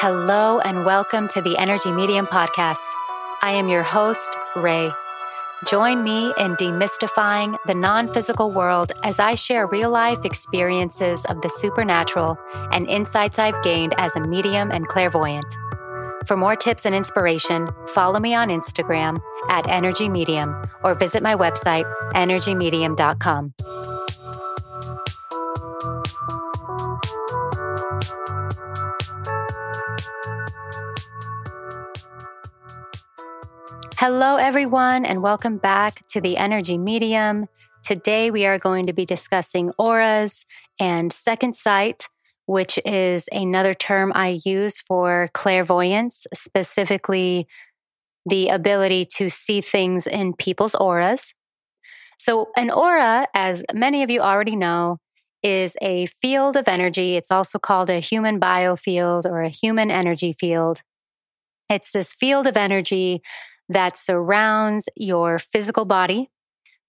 Hello, and welcome to the Energy Medium Podcast. I am your host, Ray. Join me in demystifying the non physical world as I share real life experiences of the supernatural and insights I've gained as a medium and clairvoyant. For more tips and inspiration, follow me on Instagram at Energy Medium or visit my website, energymedium.com. Hello, everyone, and welcome back to the Energy Medium. Today, we are going to be discussing auras and second sight, which is another term I use for clairvoyance, specifically the ability to see things in people's auras. So, an aura, as many of you already know, is a field of energy. It's also called a human biofield or a human energy field. It's this field of energy that surrounds your physical body.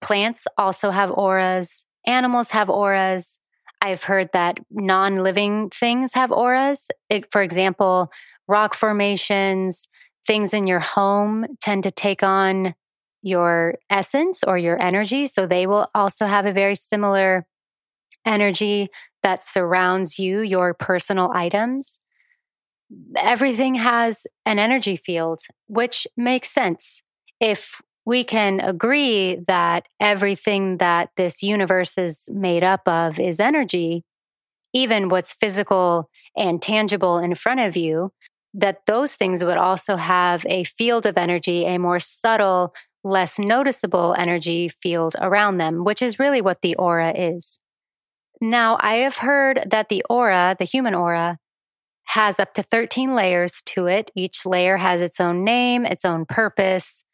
Plants also have auras, animals have auras. I've heard that non living things have auras. It, for example, rock formations, things in your home tend to take on your essence or your energy. So they will also have a very similar energy that surrounds you, your personal items everything has an energy field, which makes sense. If we can agree that everything that this universe is made up of is energy, even what's physical and tangible in front of you, that those things would also have a field of energy, a more subtle, less noticeable energy field around them, which is really what the aura is. Now, I have heard that the aura, the human aura, has up to 13 layers to it. Each layer has its own name, its own purpose.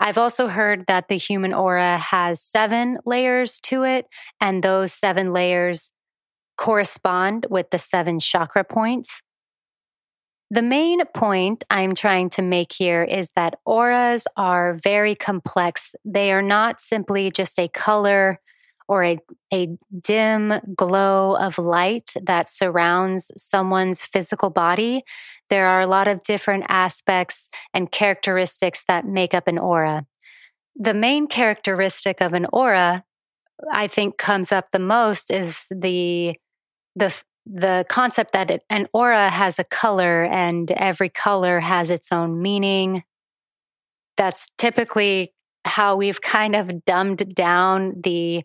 I've also heard that the human aura has seven layers to it, and those seven layers correspond with the seven chakra points. The main point I'm trying to make here is that auras are very complex. They are not simply just a color or a, a dim glow of light that surrounds someone's physical body, there are a lot of different aspects and characteristics that make up an aura. The main characteristic of an aura, I think, comes up the most is the the the concept that it, an aura has a color and every color has its own meaning. That's typically how we've kind of dumbed down the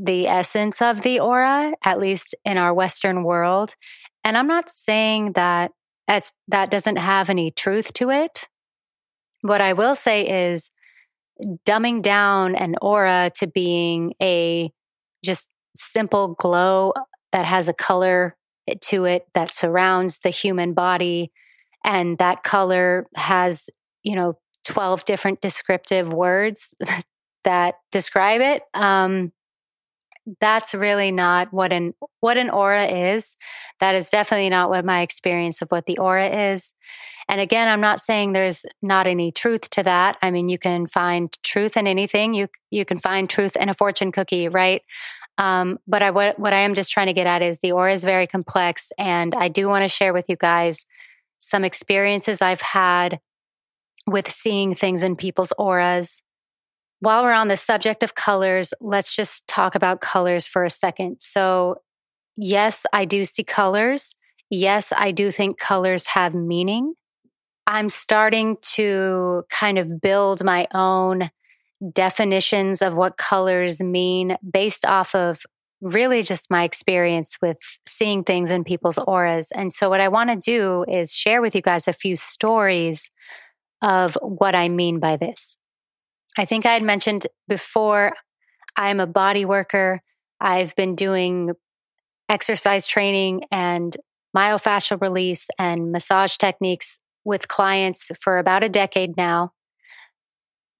the essence of the aura, at least in our Western world. And I'm not saying that as that doesn't have any truth to it. What I will say is dumbing down an aura to being a just simple glow that has a color to it that surrounds the human body and that color has you know 12 different descriptive words that describe it um, that's really not what an what an aura is. That is definitely not what my experience of what the aura is. And again, I'm not saying there's not any truth to that. I mean, you can find truth in anything. You you can find truth in a fortune cookie, right? Um, but I, what, what I am just trying to get at is the aura is very complex, and I do want to share with you guys some experiences I've had with seeing things in people's auras while we're on the subject of colors, let's just talk about colors for a second. So, yes, I do see colors. Yes, I do think colors have meaning. I'm starting to kind of build my own definitions of what colors mean based off of really just my experience with seeing things in people's auras. And so, what I want to do is share with you guys a few stories of what I mean by this. I think I had mentioned before, I'm a body worker. I've been doing exercise training and myofascial release and massage techniques with clients for about a decade now.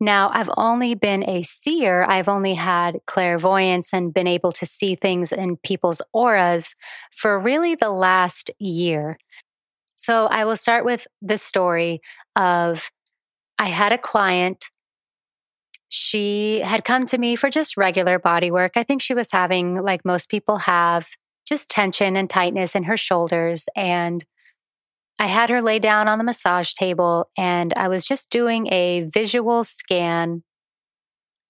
Now, I've only been a seer. I've only had clairvoyance and been able to see things in people's auras for really the last year. So I will start with the story of I had a client she had come to me for just regular body work. I think she was having, like most people have, just tension and tightness in her shoulders. And I had her lay down on the massage table and I was just doing a visual scan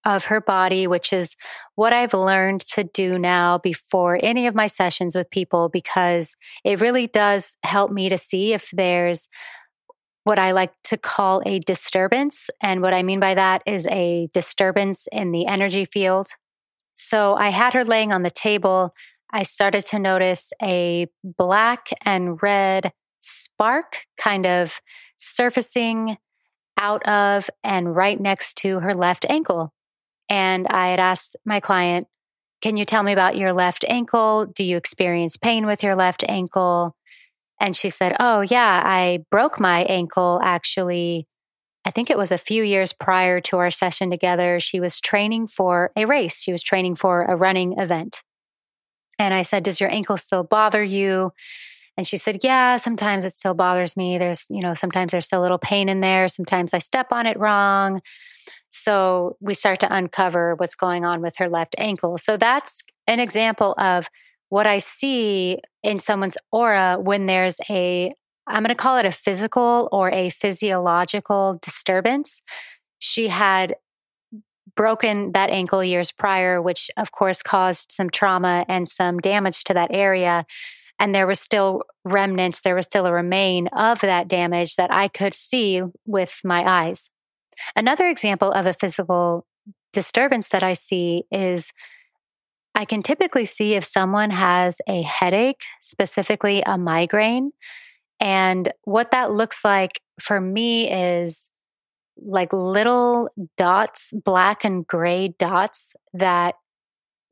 of her body, which is what I've learned to do now before any of my sessions with people, because it really does help me to see if there's what I like to call a disturbance. And what I mean by that is a disturbance in the energy field. So I had her laying on the table. I started to notice a black and red spark kind of surfacing out of and right next to her left ankle. And I had asked my client, Can you tell me about your left ankle? Do you experience pain with your left ankle? And she said, Oh, yeah, I broke my ankle actually. I think it was a few years prior to our session together. She was training for a race, she was training for a running event. And I said, Does your ankle still bother you? And she said, Yeah, sometimes it still bothers me. There's, you know, sometimes there's still a little pain in there. Sometimes I step on it wrong. So we start to uncover what's going on with her left ankle. So that's an example of what I see in someone's aura when there's a, I'm going to call it a physical or a physiological disturbance. She had broken that ankle years prior, which of course caused some trauma and some damage to that area. And there was still remnants, there was still a remain of that damage that I could see with my eyes. Another example of a physical disturbance that I see is I can typically see if someone has a headache, specifically a migraine. And what that looks like for me is like little dots, black and gray dots that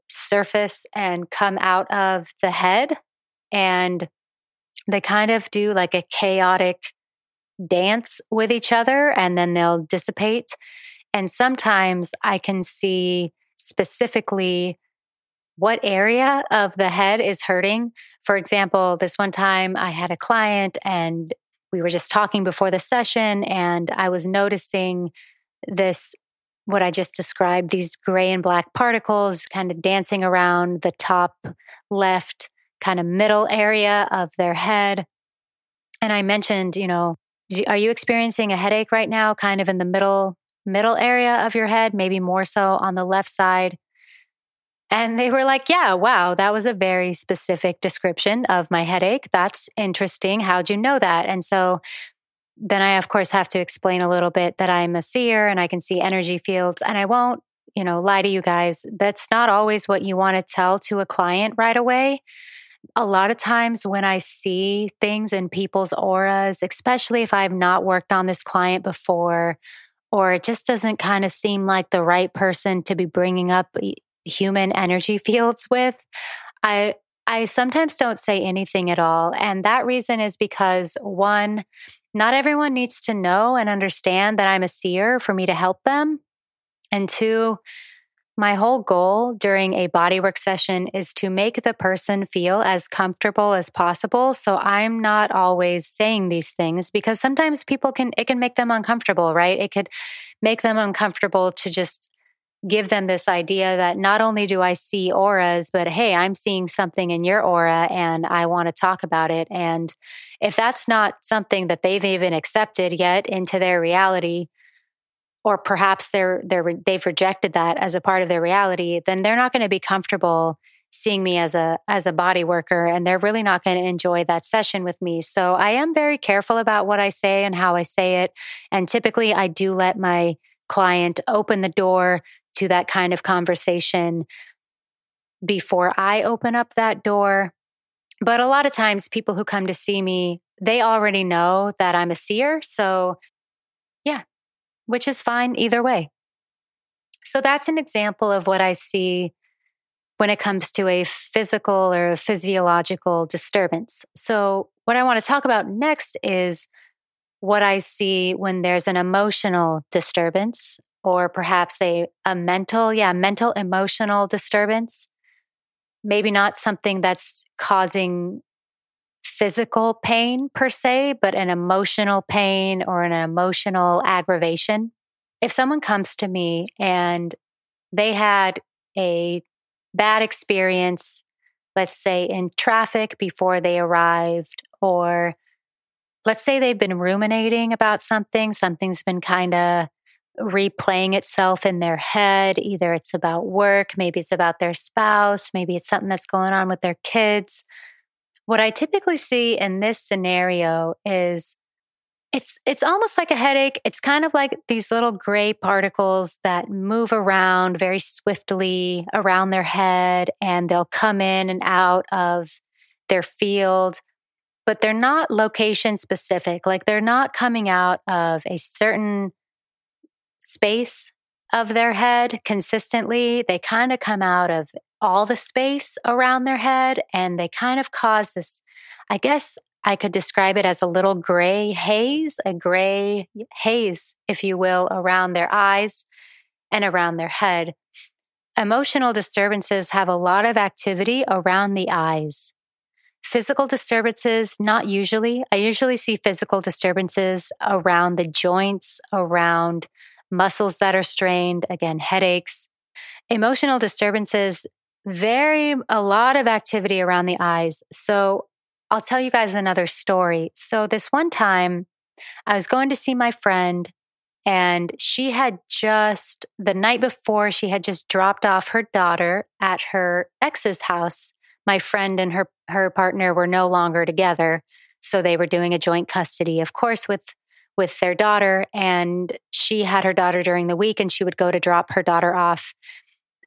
surface and come out of the head. And they kind of do like a chaotic dance with each other and then they'll dissipate. And sometimes I can see specifically what area of the head is hurting. For example, this one time I had a client and we were just talking before the session, and I was noticing this what I just described these gray and black particles kind of dancing around the top left, kind of middle area of their head. And I mentioned, you know, are you experiencing a headache right now, kind of in the middle middle area of your head, maybe more so on the left side? And they were like, Yeah, wow, that was a very specific description of my headache. That's interesting. How'd you know that? And so then I, of course, have to explain a little bit that I'm a seer and I can see energy fields. And I won't, you know, lie to you guys. That's not always what you want to tell to a client right away a lot of times when I see things in people's auras, especially if I've not worked on this client before, or it just doesn't kind of seem like the right person to be bringing up human energy fields with, I I sometimes don't say anything at all. And that reason is because one, not everyone needs to know and understand that I'm a seer for me to help them. And two, my whole goal during a bodywork session is to make the person feel as comfortable as possible. So I'm not always saying these things because sometimes people can, it can make them uncomfortable, right? It could make them uncomfortable to just give them this idea that not only do I see auras, but hey, I'm seeing something in your aura and I want to talk about it. And if that's not something that they've even accepted yet into their reality, or perhaps they're they're they've rejected that as a part of their reality then they're not going to be comfortable seeing me as a as a body worker and they're really not going to enjoy that session with me so i am very careful about what i say and how i say it and typically i do let my client open the door to that kind of conversation before i open up that door but a lot of times people who come to see me they already know that i'm a seer so yeah which is fine either way. So that's an example of what I see when it comes to a physical or a physiological disturbance. So, what I want to talk about next is what I see when there's an emotional disturbance or perhaps a, a mental, yeah, mental emotional disturbance. Maybe not something that's causing physical pain per se, but an emotional pain or an emotional aggravation. If someone comes to me and they had a bad experience, let's say in traffic before they arrived, or let's say they've been ruminating about something, something's been kind of replaying itself in their head. Either it's about work, maybe it's about their spouse, maybe it's something that's going on with their kids. What I typically see in this scenario is it's it's almost like a headache. It's kind of like these little gray particles that move around very swiftly around their head and they'll come in and out of their field, but they're not location specific. Like they're not coming out of a certain space of their head consistently. They kind of come out of all the space around their head and they kind of cause this, I guess I could describe it as a little gray haze, a gray haze, if you will, around their eyes and around their head. Emotional disturbances have a lot of activity around the eyes. Physical disturbances, not usually. I usually see physical disturbances around the joints, around muscles that are strained, again, headaches. Emotional disturbances, very, a lot of activity around the eyes. So I'll tell you guys another story. So this one time, I was going to see my friend and she had just the night before she had just dropped off her daughter at her ex's house my friend and her her partner were no longer together so they were doing a joint custody of course with with their daughter and she had her daughter during the week and she would go to drop her daughter off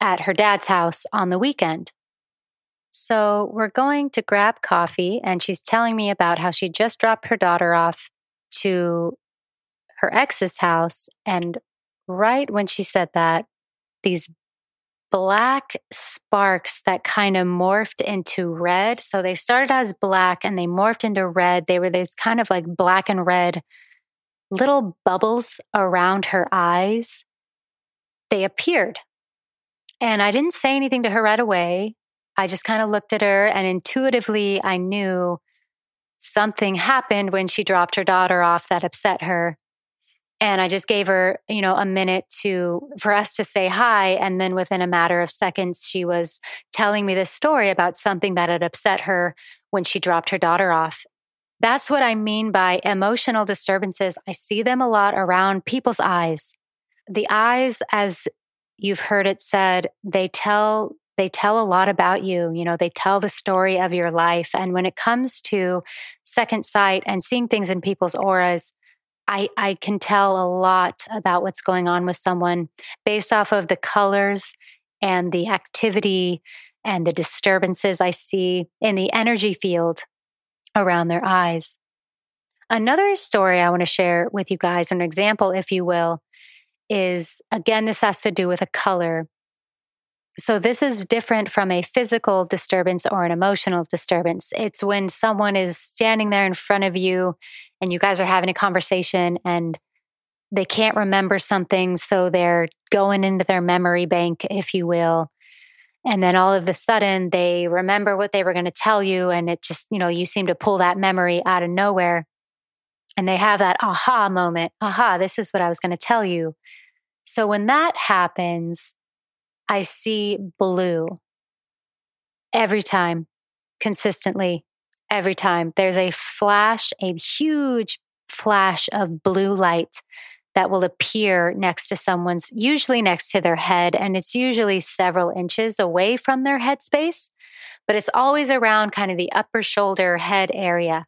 at her dad's house on the weekend. So we're going to grab coffee and she's telling me about how she just dropped her daughter off to her ex's house and right when she said that these black sparks that kind of morphed into red. So they started as black and they morphed into red. They were these kind of like black and red little bubbles around her eyes, they appeared. And I didn't say anything to her right away. I just kind of looked at her and intuitively I knew something happened when she dropped her daughter off that upset her. And I just gave her, you know, a minute to for us to say hi and then within a matter of seconds she was telling me this story about something that had upset her when she dropped her daughter off that's what I mean by emotional disturbances. I see them a lot around people's eyes. The eyes, as you've heard it said, they tell they tell a lot about you. You know, they tell the story of your life. And when it comes to second sight and seeing things in people's auras, I, I can tell a lot about what's going on with someone based off of the colors and the activity and the disturbances I see in the energy field around their eyes. Another story I want to share with you guys, an example, if you will, is again, this has to do with a color. So, this is different from a physical disturbance or an emotional disturbance. It's when someone is standing there in front of you and you guys are having a conversation and they can't remember something. So, they're going into their memory bank, if you will, and then all of a sudden they remember what they were going to tell you. And it just, you know, you seem to pull that memory out of nowhere. And they have that aha moment. Aha, this is what I was going to tell you. So when that happens, I see blue every time, consistently, every time. There's a flash, a huge flash of blue light that will appear next to someone's, usually next to their head, and it's usually several inches away from their head space, but it's always around kind of the upper shoulder head area.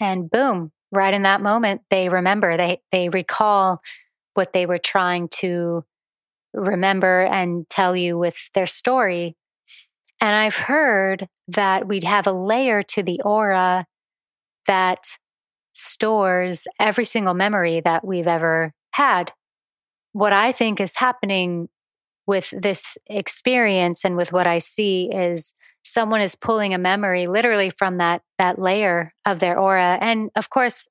And boom, right in that moment, they remember, they, they recall what they were trying to remember and tell you with their story. And I've heard that we'd have a layer to the aura that stores every single memory that we've ever had. What I think is happening with this experience and with what I see is someone is pulling a memory literally from that that layer of their aura and of course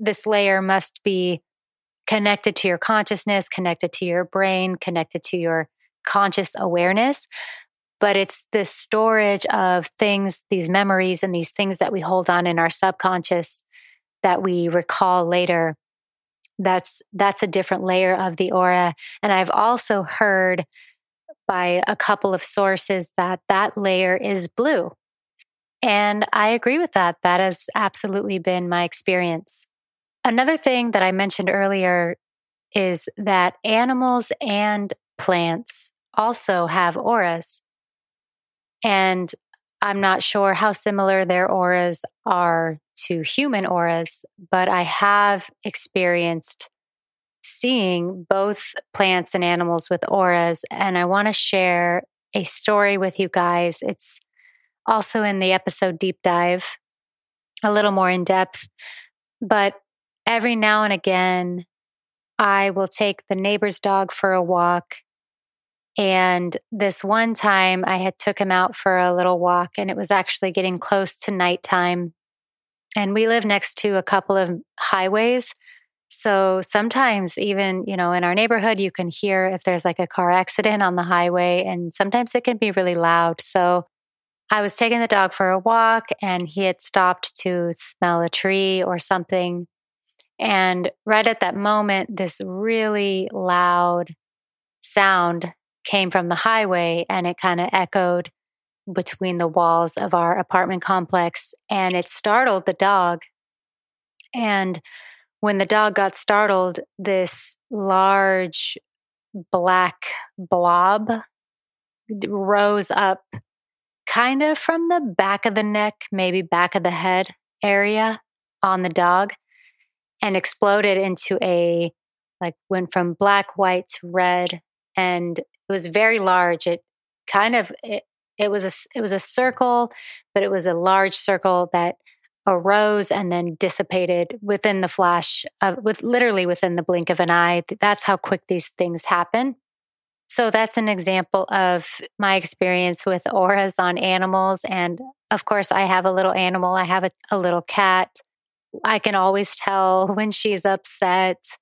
this layer must be connected to your consciousness, connected to your brain, connected to your conscious awareness. But it's this storage of things, these memories, and these things that we hold on in our subconscious that we recall later that's that's a different layer of the aura and i've also heard by a couple of sources that that layer is blue And I agree with that. That has absolutely been my experience. Another thing that I mentioned earlier is that animals and plants also have auras. And I'm not sure how similar their auras are to human auras, but I have experienced seeing both plants and animals with auras. And I want to share a story with you guys. It's also in the episode deep dive, a little more in depth. But every now and again, I will take the neighbor's dog for a walk. And this one time I had took him out for a little walk and it was actually getting close to nighttime. And we live next to a couple of highways. So sometimes, even, you know, in our neighborhood, you can hear if there's like a car accident on the highway, and sometimes it can be really loud. So I was taking the dog for a walk, and he had stopped to smell a tree or something. And right at that moment, this really loud sound came from the highway and it kind of echoed between the walls of our apartment complex and it startled the dog. And when the dog got startled, this large black blob rose up kind of from the back of the neck, maybe back of the head area on the dog and exploded into a like went from black, white to red and it was very large. It kind of it, it was a it was a circle, but it was a large circle that arose and then dissipated within the flash of with literally within the blink of an eye. That's how quick these things happen. So that's an example of my experience with auras on animals. And of course, I have a little animal. I have a, a little cat. I can always tell when she's upset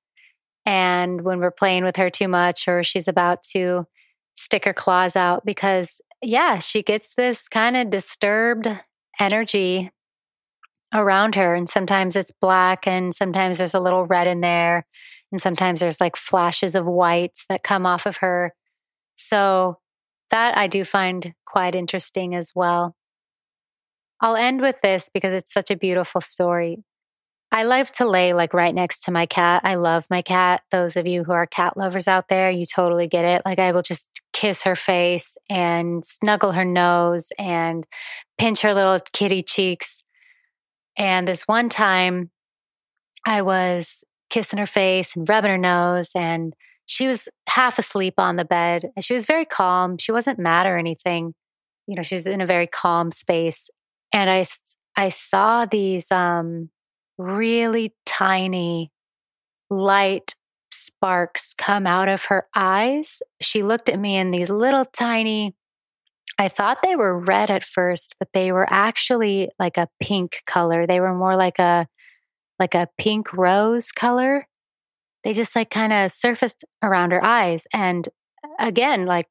and when we're playing with her too much or she's about to stick her claws out because, yeah, she gets this kind of disturbed energy around her. And sometimes it's black, and sometimes there's a little red in there. And sometimes there's like flashes of whites that come off of her. So that I do find quite interesting as well. I'll end with this because it's such a beautiful story. I love to lay like right next to my cat. I love my cat. Those of you who are cat lovers out there, you totally get it. Like I will just kiss her face and snuggle her nose and pinch her little kitty cheeks. And this one time I was kissing her face and rubbing her nose and she was half asleep on the bed and she was very calm. She wasn't mad or anything. You know, she's in a very calm space. And I, I saw these, um, really tiny light sparks come out of her eyes. She looked at me in these little tiny, I thought they were red at first, but they were actually like a pink color. They were more like a like a pink rose color. They just like kind of surfaced around her eyes. And again, like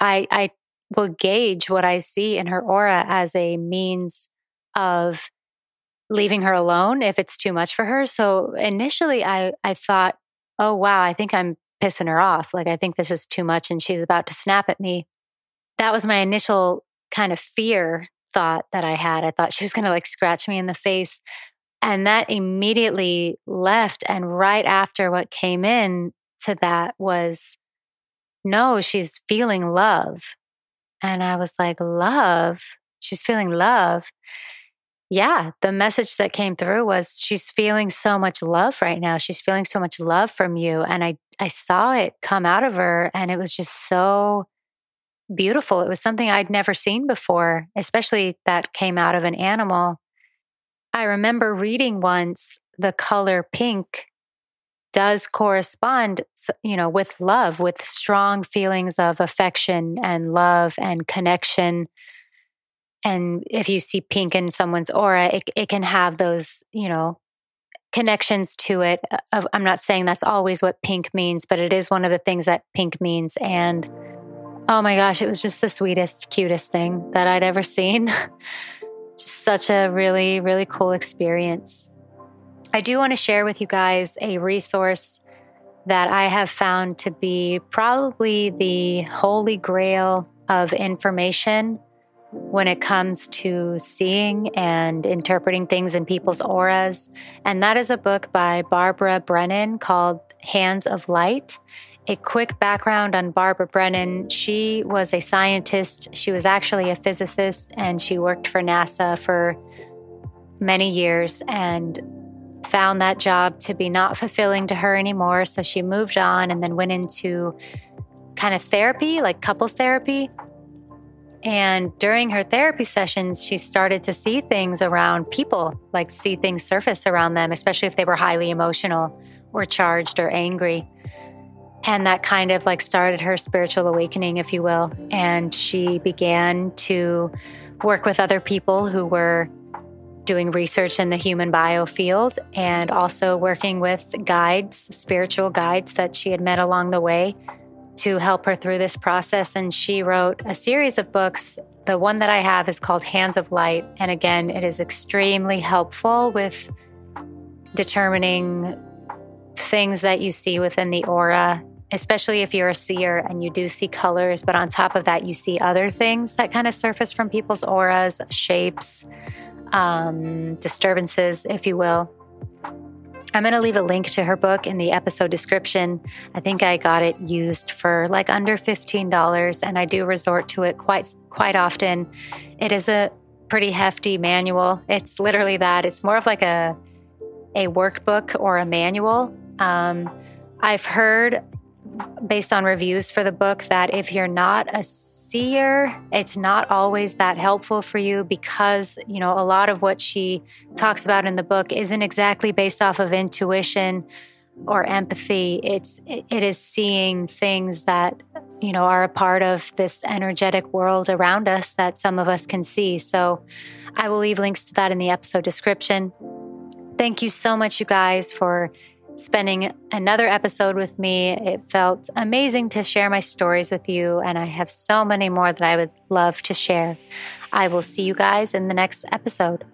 I I will gauge what I see in her aura as a means of leaving her alone if it's too much for her. So initially I I thought, "Oh wow, I think I'm pissing her off. Like I think this is too much and she's about to snap at me." That was my initial kind of fear thought that I had. I thought she was going to like scratch me in the face. And that immediately left and right after what came in to that was no, she's feeling love. And I was like, "Love? She's feeling love." Yeah, the message that came through was she's feeling so much love right now. She's feeling so much love from you. And I, I saw it come out of her and it was just so beautiful. It was something I'd never seen before, especially that came out of an animal. I remember reading once the color pink does correspond you know with love with strong feelings of affection and love and connection and if you see pink in someone's aura it, it can have those you know connections to it uh, i'm not saying that's always what pink means but it is one of the things that pink means. And oh my gosh it was just the sweetest cutest thing that i'd ever seen. Just such a really really cool experience. I do want to share with you guys a resource that i have found to be probably the holy grail of information when it comes to seeing and interpreting things in people's auras. And that is a book by Barbara Brennan called Hands of Light. A quick background on Barbara Brennan. She was a scientist. She was actually a physicist and she worked for NASA for many years and found that job to be not fulfilling to her anymore. So she moved on and then went into kind of therapy, like couples therapy. And during her therapy sessions, she started to see things around people, like see things surface around them, especially if they were highly emotional or charged or angry. And that kind of like started her spiritual awakening, if you will. And she began to work with other people who were doing research in the human biofield and also working with guides, spiritual guides that she had met along the way to help her through this process. And she wrote a series of books. The one that I have is called Hands of Light. And again, it is extremely helpful with determining things that you see within the aura, especially if you're a seer and you do see colors. But on top of that, you see other things that kind of surface from people's auras, shapes um, disturbances, if you will. I'm going to leave a link to her book in the episode description. I think I got it used for like under $15 and I do resort to it quite quite often. It is a pretty hefty manual. It's literally that. It's more of like a a workbook or a manual. Um, I've heard based on reviews for the book that if you're not a seer, it's not always that helpful for you because, you know, a lot of what she talks about in the book isn't exactly based off of intuition or empathy. It's it is seeing things that, you know, are a part of this energetic world around us that some of us can see. So, I will leave links to that in the episode description. Thank you so much you guys for spending another episode with me. It felt amazing to share my stories with you, and I have so many more that I would love to share. I will see you guys in the next episode.